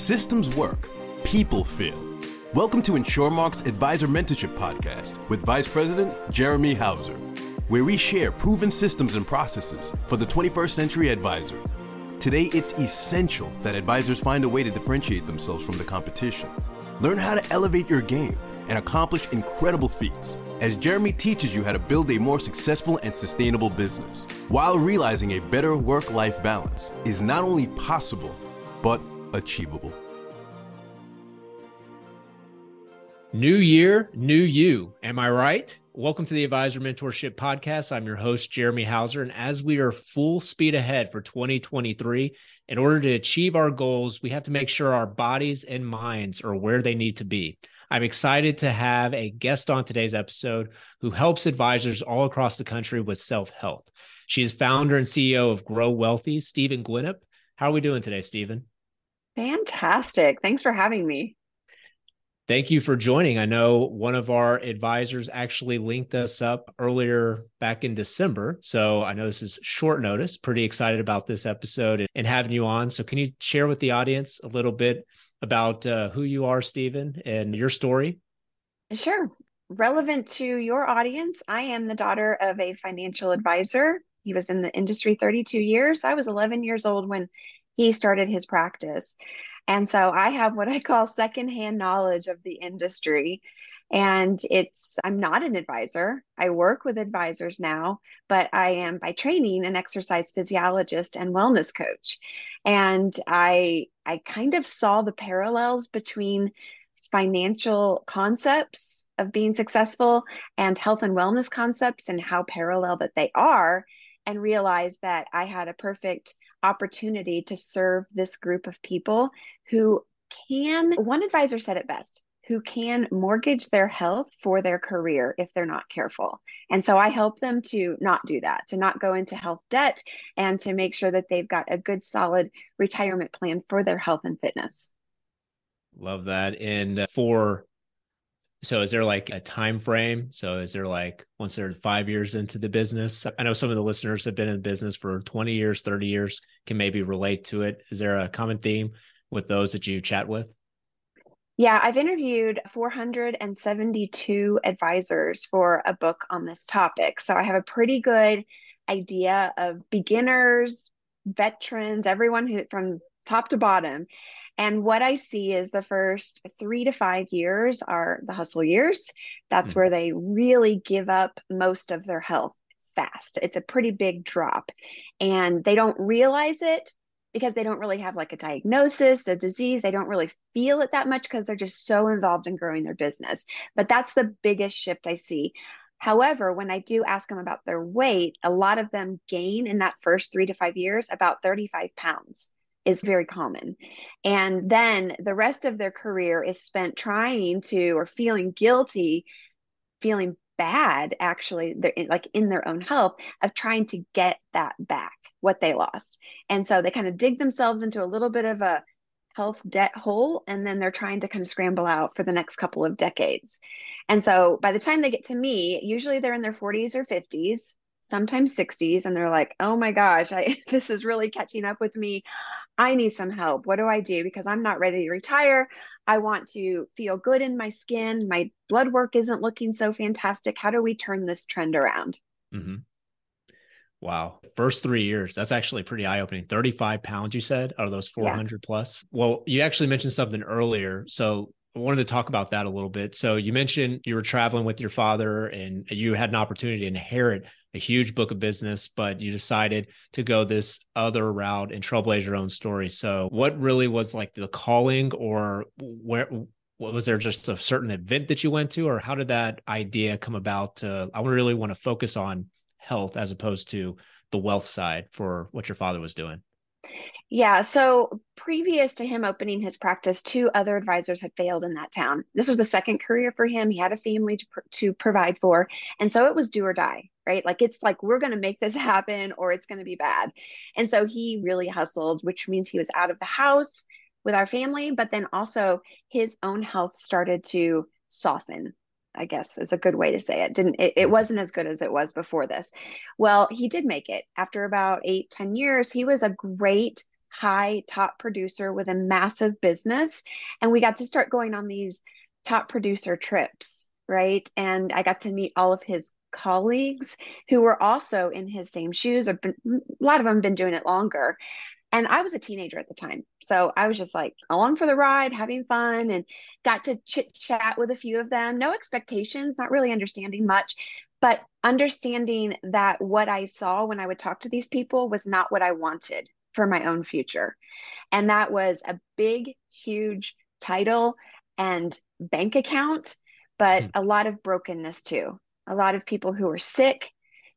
Systems work, people fail. Welcome to InsurMark's Advisor Mentorship Podcast with Vice President Jeremy Hauser, where we share proven systems and processes for the 21st century advisor. Today, it's essential that advisors find a way to differentiate themselves from the competition. Learn how to elevate your game and accomplish incredible feats as Jeremy teaches you how to build a more successful and sustainable business while realizing a better work life balance is not only possible, but achievable. New year, new you. Am I right? Welcome to the Advisor Mentorship Podcast. I'm your host, Jeremy Hauser. And as we are full speed ahead for 2023, in order to achieve our goals, we have to make sure our bodies and minds are where they need to be. I'm excited to have a guest on today's episode who helps advisors all across the country with self health. She is founder and CEO of Grow Wellthy, Stephen Gawlik. How are we doing today, Stephen? Fantastic. Thanks for having me. Thank you for joining. I know one of our advisors actually linked us up earlier back in December. So I know this is short notice. Pretty excited about this episode and having you on. So, can you share with the audience a little bit about uh, who you are, Stephen, and your story? Sure. Relevant to your audience, I am the daughter of a financial advisor. He was in the industry 32 years. I was 11 years old when he started his practice. And so I have what I call secondhand knowledge of the industry. And it's, I'm not an advisor. I work with advisors now, but I am by training an exercise physiologist and wellness coach. And I, I kind of saw the parallels between financial concepts of being successful and health and wellness concepts and how parallel that they are and realized that I had a perfect opportunity to serve this group of people who can, one advisor said it best, who can mortgage their health for their career if they're not careful. And so I help them to not do that, to not go into health debt, and to make sure that they've got a good, solid retirement plan for their health and fitness. Love that. And uh, for so is there like a time frame? So is there like once they're five years into the business? I know some of the listeners have been in business for 20 years, 30 years, can maybe relate to it. Is there a common theme with those that you chat with? Yeah, I've interviewed 472 advisors for a book on this topic. So I have a pretty good idea of beginners, veterans, everyone who from top to bottom. And what I see is the first three to five years are the hustle years. That's mm-hmm. where they really give up most of their health fast. It's a pretty big drop. And they don't realize it because they don't really have like a diagnosis, a disease. They don't really feel it that much because they're just so involved in growing their business. But that's the biggest shift I see. However, when I do ask them about their weight, a lot of them gain in that first three to five years about 35 pounds is very common. And then the rest of their career is spent trying to or feeling guilty, feeling bad actually they're like in their own health of trying to get that back what they lost and so they kind of dig themselves into a little bit of a health debt hole and then they're trying to kind of scramble out for the next couple of decades and so by the time they get to me usually they're in their 40s or 50s sometimes 60s and they're like oh my gosh I, this is really catching up with me. I need some help. What do i do? Because i'm not ready to retire. I want to feel good in my skin. My blood work isn't looking so fantastic. How do we turn this trend around? Mm-hmm. wow. First three years that's actually pretty eye-opening. 35 pounds you said are those 400 yeah. plus? Well you actually mentioned something earlier so I wanted to talk about that a little bit. So you mentioned you were traveling with your father and you had an opportunity to inherit a huge book of business, but you decided to go this other route and trailblaze your own story. So what really was like the calling or where was there just a certain event that you went to or how did that idea come about to I really want to focus on health as opposed to the wealth side for what your father was doing? Yeah. So previous to him opening his practice, two other advisors had failed in that town. This was a second career for him. He had a family to, pr- to provide for. And so it was do or die, right? Like it's like, we're going to make this happen or it's going to be bad. And so he really hustled, which means he was out of the house with our family, but then also his own health started to soften I guess is a good way to say it. Didn't it, it mm-hmm. wasn't as good as it was before this. Well, he did make it. After about eight, ten years, he was a great high top producer with a massive business. And we got to start going on these top producer trips, right? And I got to meet all of his colleagues who were also in his same shoes. a lot of them been doing it longer. And I was a teenager at the time. So I was just like along for the ride, having fun, and got to chit chat with a few of them. No expectations, not really understanding much, but understanding that what I saw when I would talk to these people was not what I wanted for my own future. And that was a big, huge title and bank account, but mm. a lot of brokenness too. A lot of people who were sick,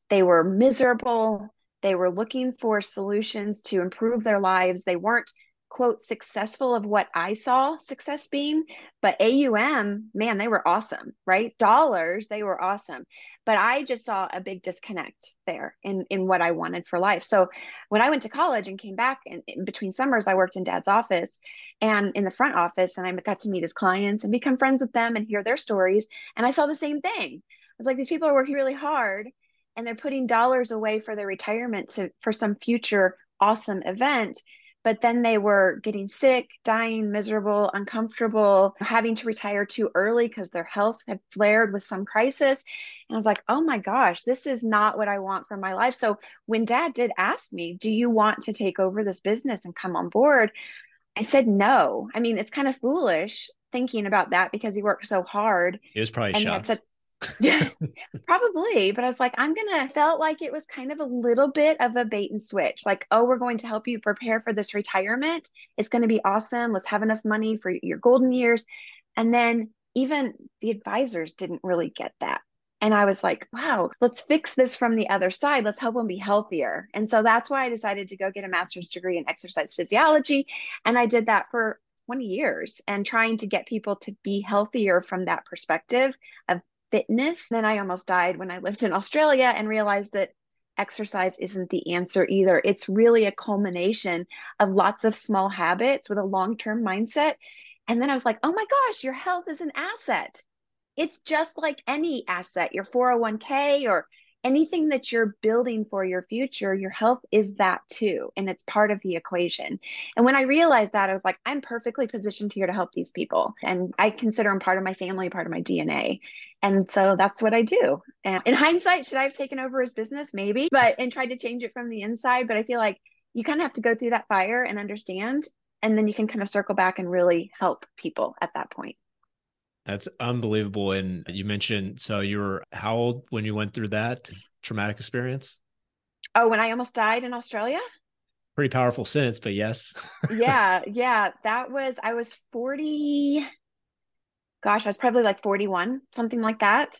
they were miserable, they were looking for solutions to improve their lives. They weren't, quote, successful of what I saw success being, but AUM, man, they were awesome, right? Dollars, they were awesome. But I just saw a big disconnect there in, in what I wanted for life. So when I went to college and came back and in between summers, I worked in dad's office and in the front office, and I got to meet his clients and become friends with them and hear their stories. And I saw the same thing. I was like, these people are working really hard and they're putting dollars away for their retirement to for some future awesome event but then they were getting sick dying miserable uncomfortable having to retire too early because their health had flared with some crisis. And i was like oh my gosh this is not what i want for my life. So when dad did ask me do you want to take over this business and come on board? I said no. I mean it's kind of foolish thinking about that because he worked so hard he was probably shocked yeah, probably. But I was like, I'm gonna felt like it was kind of a little bit of a bait and switch. Like, oh, we're going to help you prepare for this retirement. It's gonna be awesome. Let's have enough money for your golden years. And then even the advisors didn't really get that. And I was like, wow, let's fix this from the other side. Let's help them be healthier. And so that's why I decided to go get a master's degree in exercise physiology. And I did that for 20 years and trying to get people to be healthier from that perspective of fitness. Then I almost died when I lived in Australia and realized that exercise isn't the answer either. It's really a culmination of lots of small habits with a long term mindset. And then I was like, oh my gosh, your health is an asset. It's just like any asset, your 401k or anything that you're building for your future, your health is that too. And it's part of the equation. And when I realized that, I was like, I'm perfectly positioned here to help these people. And I consider them part of my family, part of my DNA. And so that's what I do. And in hindsight, should I have taken over his business? Maybe, but and tried to change it from the inside. But I feel like you kind of have to go through that fire and understand. And then you can kind of circle back and really help people at that point. That's unbelievable. And you mentioned, so you were how old when you went through that traumatic experience? Oh, when I almost died in Australia? Pretty powerful sentence, but yes. yeah. Yeah. That was, I was 40, gosh, I was probably like 41, something like that.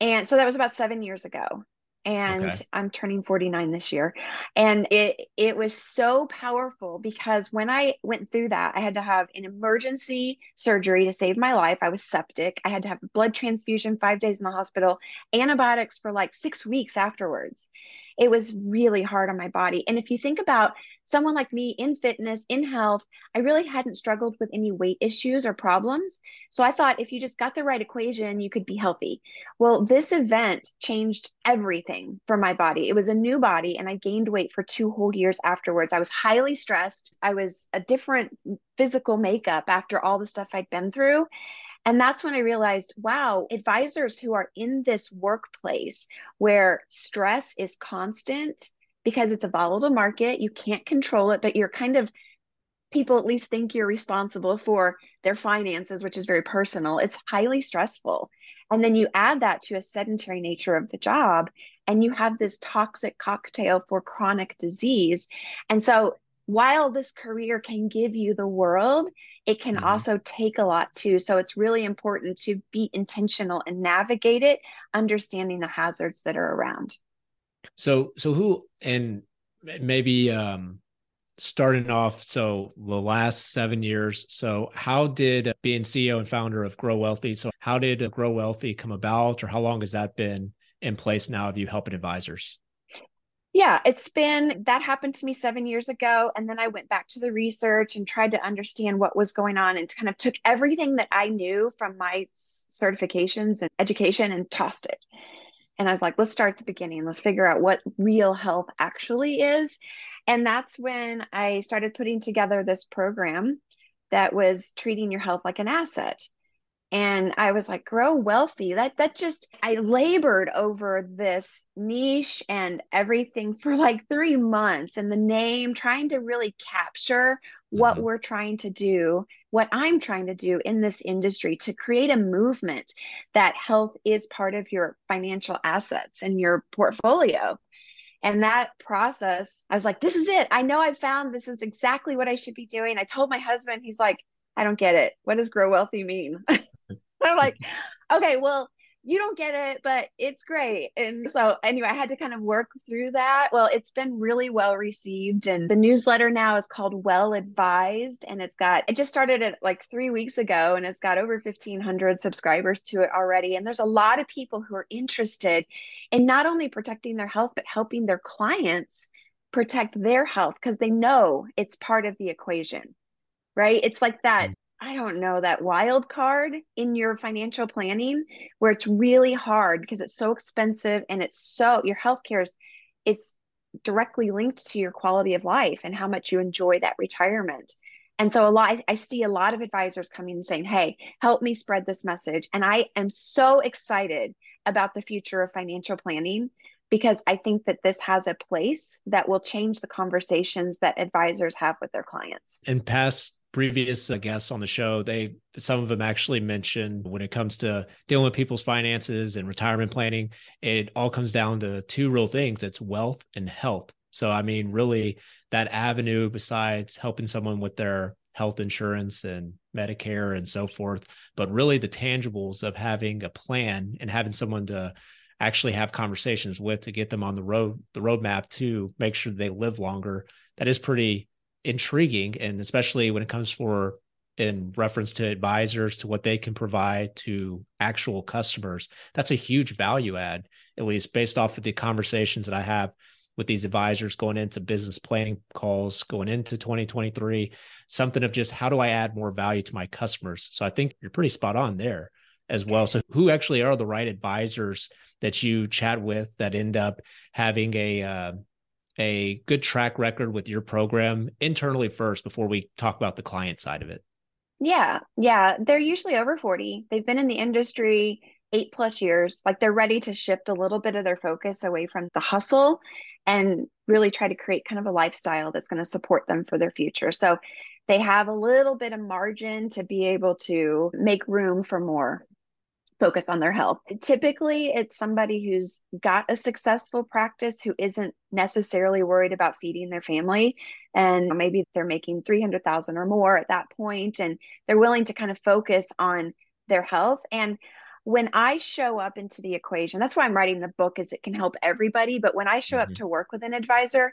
And so that was about seven years ago and okay. I'm turning 49 this year. And it it was so powerful because when I went through that, I had to have an emergency surgery to save my life. I was septic. I had to have blood transfusion 5 days in the hospital, antibiotics for like 6 weeks afterwards it was really hard on my body. And if you think about someone like me in fitness, in health, I really hadn't struggled with any weight issues or problems. So I thought if you just got the right equation, you could be healthy. Well, this event changed everything for my body. It was a new body, and I gained weight for two whole years afterwards. I was highly stressed. I was a different physical makeup after all the stuff I'd been through. And that's when I realized, wow, advisors who are in this workplace where stress is constant because it's a volatile market, you can't control it, but you're kind of people at least think you're responsible for their finances, which is very personal. It's highly stressful. And then you add that to a sedentary nature of the job, and you have this toxic cocktail for chronic disease. And so while this career can give you the world, it can mm-hmm. also take a lot too. So it's really important to be intentional and navigate it, understanding the hazards that are around. So, so who, and maybe, um, starting off so the last seven years so how did being ceo and founder of grow wellthy so how did grow wellthy come about or how long has that been in place now of you helping advisors yeah, it's been that happened to me seven years ago. And then I went back to the research and tried to understand what was going on and kind of took everything that I knew from my certifications and education and tossed it. And I was like, let's start at the beginning. Let's figure out what real health actually is. And that's when I started putting together this program that was treating your health like an asset and i was like grow wellthy that that just i labored over this niche and everything for like 3 months and the name trying to really capture what mm-hmm. we're trying to do what i'm trying to do in this industry to create a movement that health is part of your financial assets and your portfolio and that process, I was like, this is it. I know I've found this is exactly what I should be doing. I told my husband, he's like, I don't get it. What does grow wellthy mean? I'm like, okay, well, you don't get it, but it's great. And so, anyway, I had to kind of work through that. Well, it's been really well received. And the newsletter now is called Well Advised. And it's got, it just started it like three weeks ago and it's got over 1,500 subscribers to it already. And there's a lot of people who are interested in not only protecting their health, but helping their clients protect their health because they know it's part of the equation right? It's like that mm. I don't know, that wild card in your financial planning where it's really hard because it's so expensive and it's so your healthcare is it's directly linked to your quality of life and how much you enjoy that retirement. And so a lot I see a lot of advisors coming and saying, "Hey, help me spread this message." And I am so excited about the future of financial planning because I think that this has a place that will change the conversations that advisors have with their clients. And past previous uh, guests on the show, they some of them actually mentioned when it comes to dealing with people's finances and retirement planning, it all comes down to two real things: it's wealth and health. So, I mean, really, that avenue besides helping someone with their health insurance and Medicare and so forth, but really the tangibles of having a plan and having someone to actually have conversations with to get them on the road, the roadmap to make sure they live longer. That is pretty intriguing and especially when it comes for in reference to advisors to what they can provide to actual customers that's a huge value add at least based off of the conversations that i have with these advisors going into business planning calls going into 2023 something of just how do i add more value to my customers? So i think you're pretty spot on there as well. So who actually are the right advisors that you chat with that end up having a uh, a good track record with your program internally first before we talk about the client side of it? Yeah, yeah. They're usually over 40. They've been in the industry eight plus years. Like they're ready to shift a little bit of their focus away from the hustle and really try to create kind of a lifestyle that's going to support them for their future. So they have a little bit of margin to be able to make room for more focus on their health. Typically, it's somebody who's got a successful practice who isn't necessarily worried about feeding their family and maybe they're making 300,000 or more at that point and they're willing to kind of focus on their health and when I show up into the equation, that's why I'm writing the book is it can help everybody, but when I show mm-hmm. up to work with an advisor,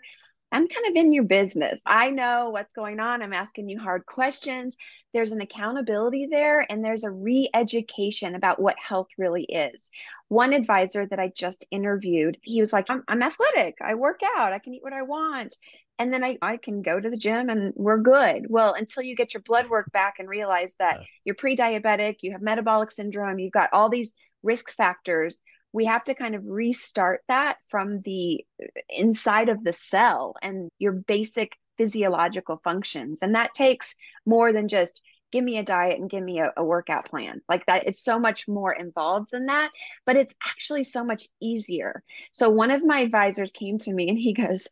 I'm kind of in your business. I know what's going on. I'm asking you hard questions. There's an accountability there, and there's a re education about what health really is. One advisor that I just interviewed, he was like, I'm, I'm athletic. I work out. I can eat what I want. And then I, I can go to the gym and we're good. Well, until you get your blood work back and realize that you're pre diabetic, you have metabolic syndrome, you've got all these risk factors we have to kind of restart that from the inside of the cell and your basic physiological functions. And that takes more than just give me a diet and give me a, a, workout plan. Like that it's so much more involved than that but it's actually so much easier. So one of my advisors came to me and he goes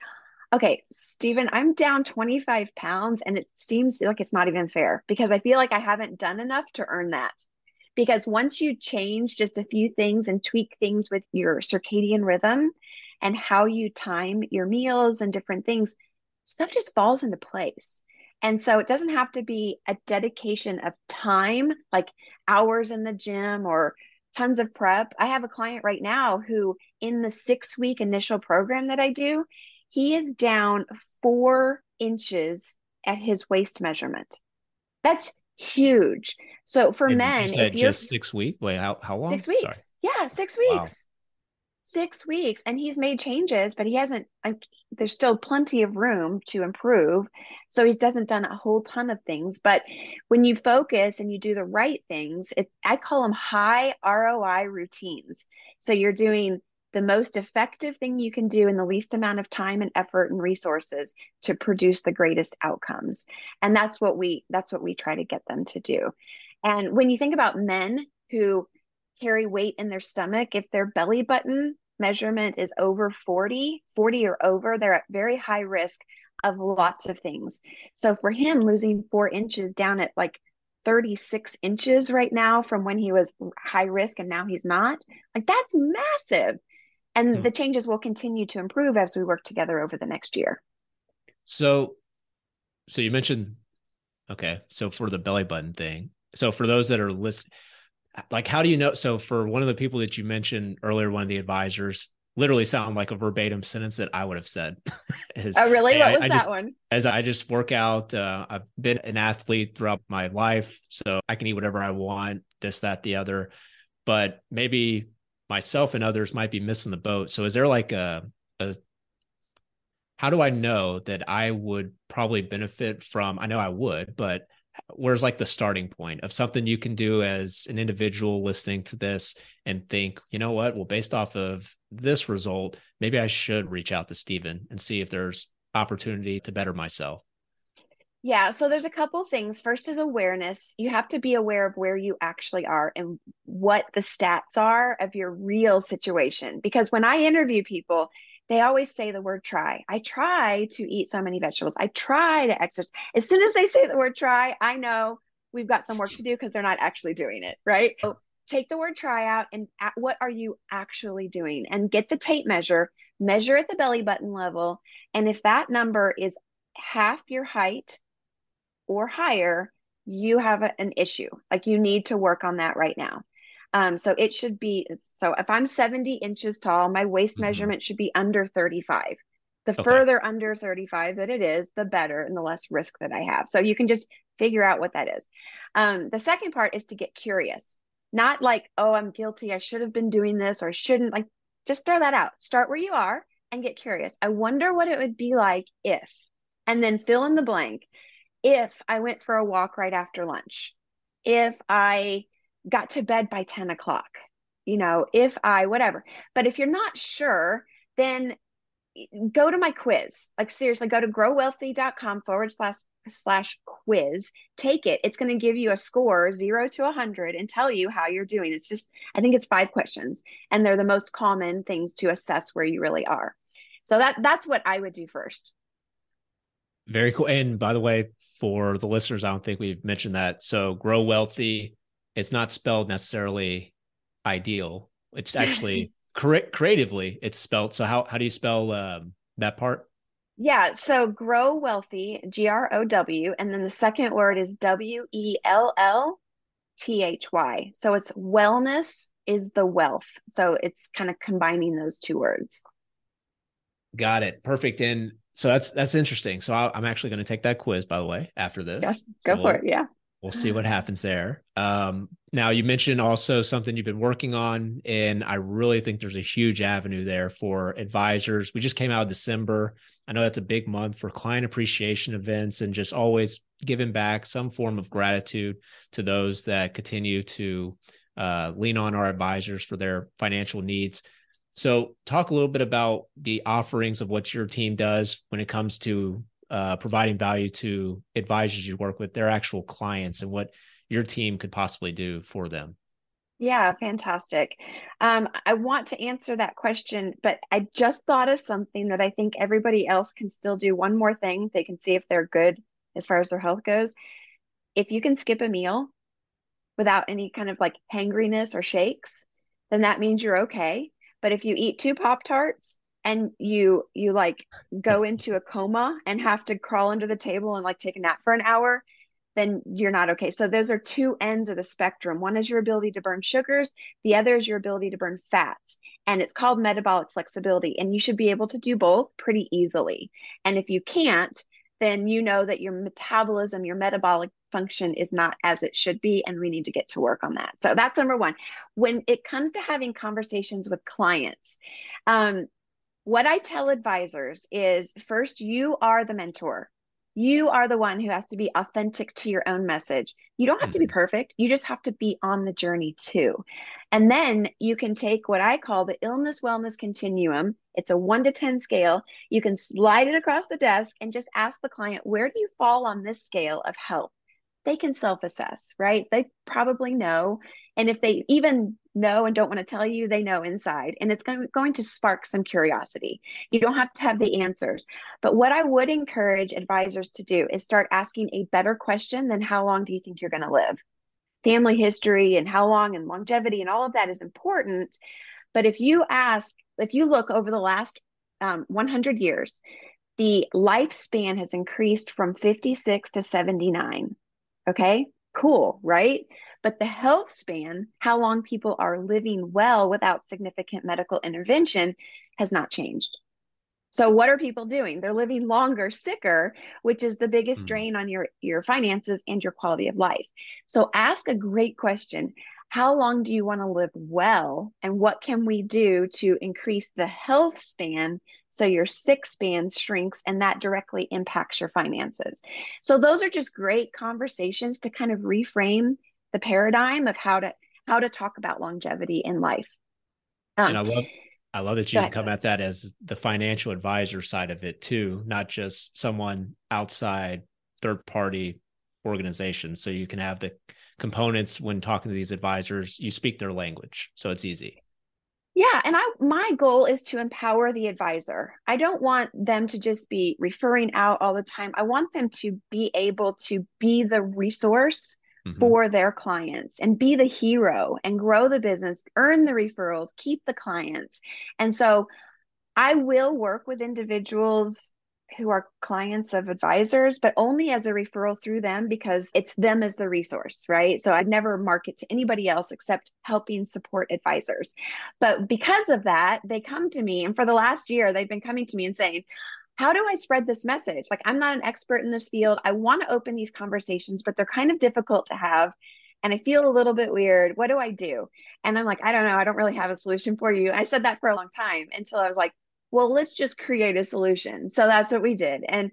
okay stephen i'm down 25 pounds and it seems like it's not even fair because i feel like i haven't done enough to earn that because once you change just a few things and tweak things with your circadian rhythm and how you time your meals and different things, stuff just falls into place. And so it doesn't have to be a dedication of time, like hours in the gym or tons of prep. I have a client right now who, in the six week initial program that I do, he is down four inches at his waist measurement. That's huge. So for and men, if you're just six weeks, wait, how how long? Six weeks. Sorry. Yeah, six weeks. Wow. Six weeks, and he's made changes, but he hasn't. there's still plenty of room to improve. So he doesn't done a whole ton of things. But when you focus and you do the right things, it I call them high ROI routines. So you're doing the most effective thing you can do in the least amount of time and effort and resources to produce the greatest outcomes. And that's what we that's what we try to get them to do. And when you think about men who carry weight in their stomach, if their belly button measurement is over 40, 40 or over, they're at very high risk of lots of things. So for him, losing four inches down at like 36 inches right now from when he was high risk and now he's not, like that's massive. And hmm. the changes will continue to improve as we work together over the next year. So, so you mentioned, okay, so for the belly button thing, so for those that are listening, like how do you know? So for one of the people that you mentioned earlier, one of the advisors, literally sound like a verbatim sentence that I would have said. is, oh, really? What was I that just, one? As I just work out, uh, I've been an athlete throughout my life, so I can eat whatever I want, this, that, the other. But maybe myself and others might be missing the boat. So is there like a, a how do I know that I would probably benefit from? I know I would, but where's like the starting point of something you can do as an individual listening to this and think, you know what? Well, based off of this result, maybe I should reach out to Stephen and see if there's opportunity to better myself. Yeah, so there's a couple things. First is awareness. You have to be aware of where you actually are and what the stats are of your real situation. Because when I interview people, they always say the word try. I try to eat so many vegetables. I try to exercise. As soon as they say the word try, I know we've got some work to do because they're not actually doing it, right? So take the word try out and at, what are you actually doing? And get the tape measure, measure at the belly button level. And if that number is half your height or higher, you have a, an issue. Like you need to work on that right now. Um, so it should be so if I'm 70 inches tall, my waist mm-hmm. measurement should be under 35. The okay. further under 35 that it is, the better and the less risk that I have. So you can just figure out what that is. Um, the second part is to get curious, not like, oh, I'm guilty. I should have been doing this or shouldn't. Like, just throw that out. Start where you are and get curious. I wonder what it would be like if, and then fill in the blank. If I went for a walk right after lunch, if I got to bed by 10 o'clock, you know, if I, whatever. But if you're not sure, then go to my quiz. Like seriously, go to growwellthy.com forward slash slash quiz. Take it. It's going to give you a score zero to a hundred and tell you how you're doing. It's just, I think it's five questions, and they're the most common things to assess where you really are. So that that's what I would do first. Very cool. And by the way, for the listeners, I don't think we've mentioned that. So grow wellthy it's not spelled necessarily ideal. It's actually cre- creatively it's spelled. So how how do you spell um, that part? Yeah, so grow wellthy, G R O W, and then the second word is W E L L T H Y. So it's wellness is the wealth. So it's kind of combining those two words. Got it. Perfect. And so that's that's interesting. So i am actually going to take that quiz, by the way, after this. Yeah, go so for it. Yeah we'll see what happens there. Um, now, you mentioned also something you've been working on, and I really think there's a huge avenue there for advisors. We just came out of December. I know that's a big month for client appreciation events and just always giving back some form of gratitude to those that continue to uh, lean on our advisors for their financial needs. So, talk a little bit about the offerings of what your team does when it comes to uh, providing value to advisors you work with, their actual clients, and what your team could possibly do for them? Yeah, fantastic. Um, I want to answer that question, but I just thought of something that I think everybody else can still do. One more thing they can see if they're good as far as their health goes. If you can skip a meal without any kind of like hangriness or shakes, then that means you're okay. But if you eat two Pop Tarts and you you like go into a coma and have to crawl under the table and like take a nap for an hour then you're not okay. So those are two ends of the spectrum. One is your ability to burn sugars. The other is your ability to burn fats. And it's called metabolic flexibility. And you should be able to do both pretty easily. And if you can't then you know that your metabolism your metabolic function is not as it should be and we need to get to work on that so that's number one when it comes to having conversations with clients um, what I tell advisors is first, you are the mentor. You are the one who has to be authentic to your own message. You don't have mm-hmm. to be mm-hmm. perfect. You just have to be on the journey too. And then you can take what I call the illness wellness continuum. It's a one to 10 scale. You can slide it across the desk and just ask the client, where do you fall on this scale of health? They can self assess, right? They probably know. And if they even know and don't want to tell you, they know inside. And it's going, to spark some curiosity. You don't have to have the answers. But what I would encourage advisors to do is start asking a better question than how long do you think you're going to live? Family history and how long and longevity and all of that is important. But if you ask, if you look over the last um, 100 years, the lifespan has increased from 56 to 79. Okay, cool, right? But the health span, how long people are living well without significant medical intervention, has not changed. So what are people doing? They're living longer, sicker, which is the biggest mm. drain on your your finances and your quality of life. So ask a great question. How long do you want to live well and what can we do to increase the health span so your sick span shrinks and that directly impacts your finances. So those are just great conversations to kind of reframe the paradigm of how to how to talk about longevity in life. Um, and I love I love that you come at that as the financial advisor side of it too, not just someone outside third party organization. So you can have the components when talking to these advisors, you speak their language. So it's easy. Yeah, and I my goal is to empower the advisor. I don't want them to just be referring out all the time. I want them to be able to be the resource mm-hmm. for their clients and be the hero and grow the business, earn the referrals, keep the clients. And so I will work with individuals who are clients of advisors, but only as a referral through them because it's them as the resource, right? So I'd never market to anybody else except helping support advisors. But because of that, they come to me, and for the last year, they've been coming to me and saying, how do I spread this message? Like, I'm not an expert in this field. I want to open these conversations, but they're kind of difficult to have. And I feel a little bit weird. What do I do? And I'm like, I don't know. I don't really have a solution for you. I said that for a long time until I was like, well, let's just create a solution. So that's what we did. And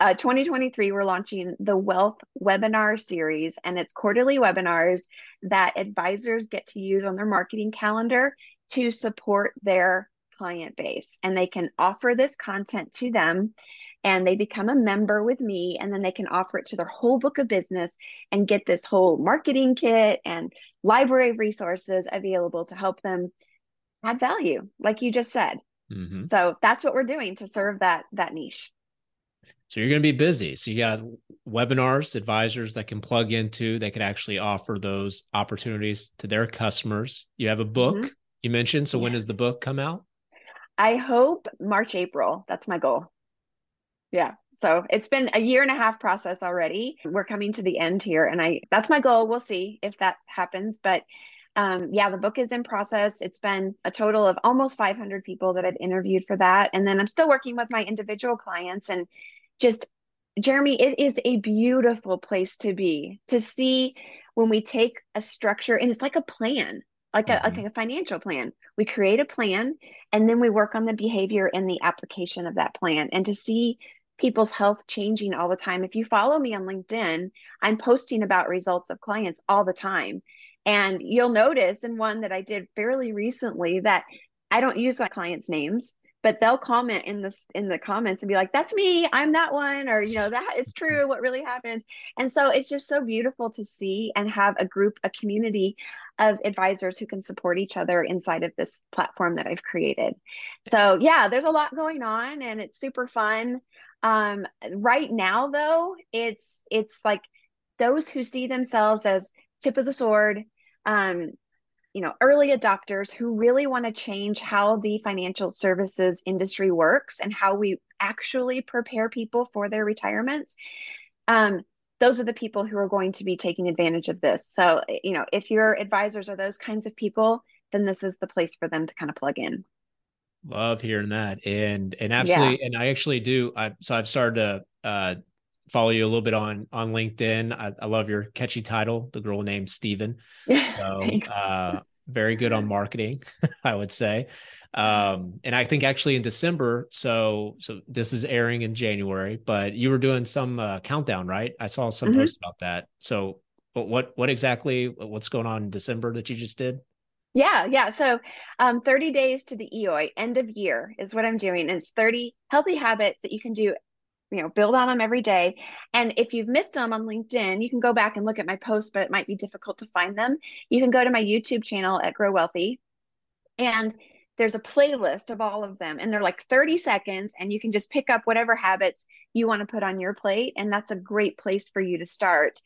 uh, 2023, we're launching the Wealth Webinar Series, and it's quarterly webinars that advisors get to use on their marketing calendar to support their client base and they can offer this content to them and they become a member with me and then they can offer it to their whole book of business and get this whole marketing kit and library of resources available to help them add value like you just said mm-hmm. so that's what we're doing to serve that that niche so you're going to be busy so you got webinars advisors that can plug into they can actually offer those opportunities to their customers you have a book mm-hmm. you mentioned so yeah. when does the book come out I hope March, April. That's my goal. Yeah. So it's been a year and a half process already. We're coming to the end here. And I that's my goal. We'll see if that happens. But um, yeah, the book is in process. It's been a total of almost 500 people that I've interviewed for that. And then I'm still working with my individual clients and just Jeremy, it is a beautiful place to be to see when we take a structure and it's like a plan like a, mm-hmm. like a financial plan. We create a plan and then we work on the behavior and the application of that plan. And to see people's health changing all the time. If you follow me on LinkedIn, I'm posting about results of clients all the time. And you'll notice in one that I did fairly recently that I don't use my clients' names but they'll comment in the in the comments and be like that's me i'm that one or you know that is true what really happened? And so it's just so beautiful to see and have a group a community of advisors who can support each other inside of this platform that i've created. So yeah there's a lot going on and it's super fun. Um, right now though it's it's like those who see themselves as tip of the sword um, you know early adopters who really want to change how the financial services industry works and how we actually prepare people for their retirements um, those are the people who are going to be taking advantage of this. So you know if your advisors are those kinds of people then this is the place for them to kind of plug in. Love hearing that. And and absolutely yeah. and i actually do i so i've started to uh follow you a little bit on on LinkedIn. I, I love your catchy title, the girl named Stephen. So uh, very good on marketing, I would say. Um, and I think actually in December, so so this is airing in January, but you were doing some uh, countdown, right? I saw some mm-hmm. post about that. So what what exactly what's going on in December that you just did? Yeah, yeah. So um, 30 days to the EOY, end of year is what I'm doing. And it's 30 healthy habits that you can do you know build on them every day. And if you've missed them on linkedin you can go back and look at my posts but it might be difficult to find them. You can go to my youtube channel at grow wellthy and there's a playlist of all of them and they're like 30 seconds and you can just pick up whatever habits you want to put on your plate and that's a great place for you to start.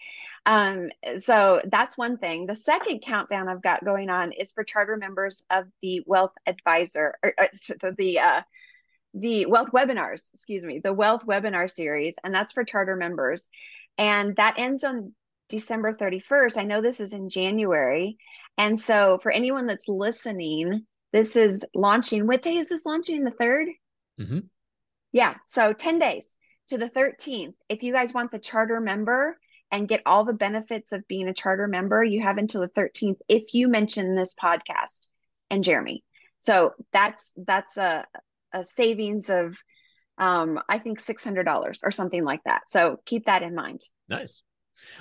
Um, so that's one thing. The second countdown i've got going on is for charter members of the wealth advisor or, or the uh, the wealth webinars, excuse me, the wealth webinar series, and that's for charter members. And that ends on December 31st. I know this is in January. And so for anyone that's listening, this is launching. What day is this launching? The 3rd? Mm-hmm. Yeah. So 10 days to the 13th. If you guys want the charter member and get all the benefits of being a charter member, you have until the 13th if you mention this podcast and Jeremy. So that's that's a a savings of um, I think six hundred dollars or something like that. So keep that in mind. Nice.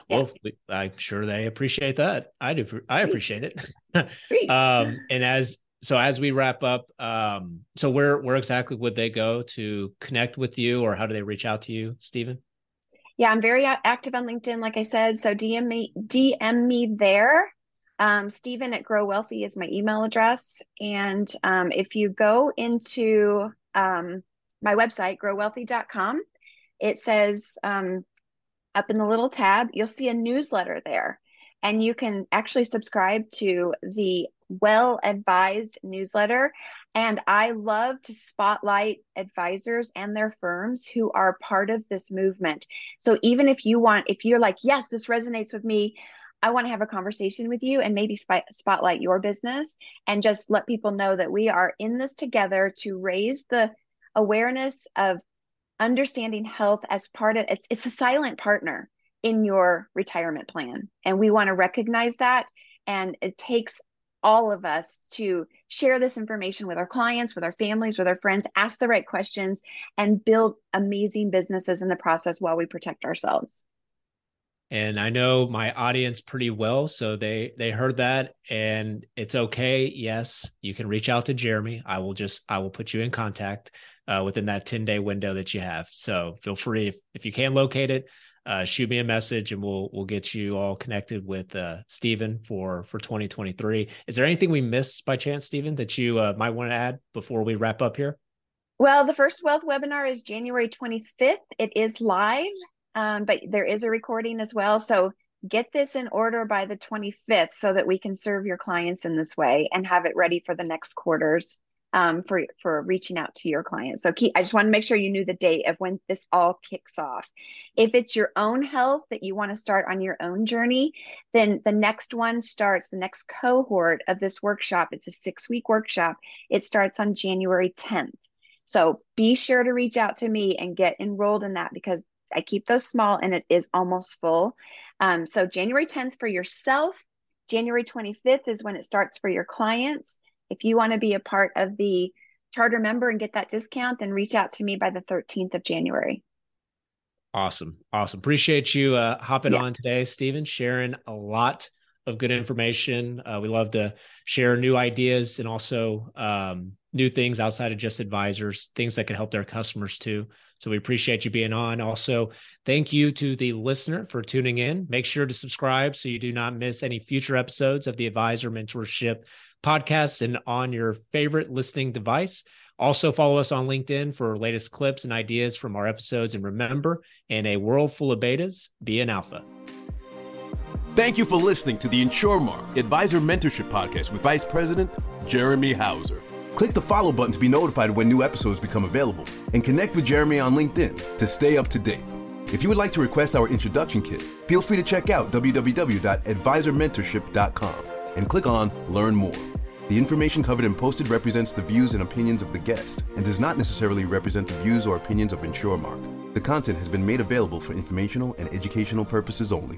Well, yeah. I'm sure they appreciate that. I do. I appreciate it. um, and as so as we wrap up, um, so where where exactly would they go to connect with you, or how do they reach out to you, Stephen? Yeah, I'm very active on LinkedIn, like I said. So DM me DM me there. Um, Stephen at Grow Wellthy is my email address. And um, if you go into um, my website, growwellthy.com, it says um, up in the little tab, you'll see a newsletter there. And you can actually subscribe to the well advised newsletter. And I love to spotlight advisors and their firms who are part of this movement. So even if you want, if you're like, yes, this resonates with me, I want to have a conversation with you and maybe spot, spotlight your business and just let people know that we are in this together to raise the awareness of understanding health as part of it's it's a silent partner in your retirement plan. And we want to recognize that. And it takes all of us to share this information with our clients, with our families, with our friends, ask the right questions, and build amazing businesses in the process while we protect ourselves and I know my audience pretty well, so they they heard that, and it's okay. Yes, you can reach out to Jeremy. I will just I will put you in contact uh, within that ten day window that you have. So feel free if, if you can locate it, uh, shoot me a message, and we'll we'll get you all connected with uh, Stephen for for 2023. Is there anything we missed by chance, Stephen, that you uh, might want to add before we wrap up here? Well, the first wealth webinar is January 25th. It is live um, but there is a recording as well. So get this in order by the 25th so that we can serve your clients in this way and have it ready for the next quarters um, for for reaching out to your clients. So keep, I just want to make sure you knew the date of when this all kicks off. If it's your own health that you want to start on your own journey, then the next one starts the next cohort of this workshop. It's a six week workshop. It starts on January 10th. So be sure to reach out to me and get enrolled in that because I keep those small and it is almost full. Um, so January 10th for yourself, January 25th is when it starts for your clients. If you want to be a part of the charter member and get that discount, then reach out to me by the 13th of January. Awesome. Awesome. Appreciate you uh, hopping yeah. on today, Stephen, sharing a lot of good information. Uh, we love to share new ideas and also um, new things outside of just advisors, things that can help their customers too. So we appreciate you being on. Also, thank you to the listener for tuning in. Make sure to subscribe so you do not miss any future episodes of the Advisor Mentorship podcast and on your favorite listening device. Also, follow us on LinkedIn for latest clips and ideas from our episodes. And remember, in a world full of betas, be an alpha. Thank you for listening to the InsurMark Advisor Mentorship Podcast with Vice President Jeremy Hauser. Click the follow button to be notified when new episodes become available, and connect with Jeremy on LinkedIn to stay up to date. If you would like to request our introduction kit, feel free to check out www.advisormentorship.com and click on Learn More. The information covered and posted represents the views and opinions of the guest and does not necessarily represent the views or opinions of InsurMark. The content has been made available for informational and educational purposes only.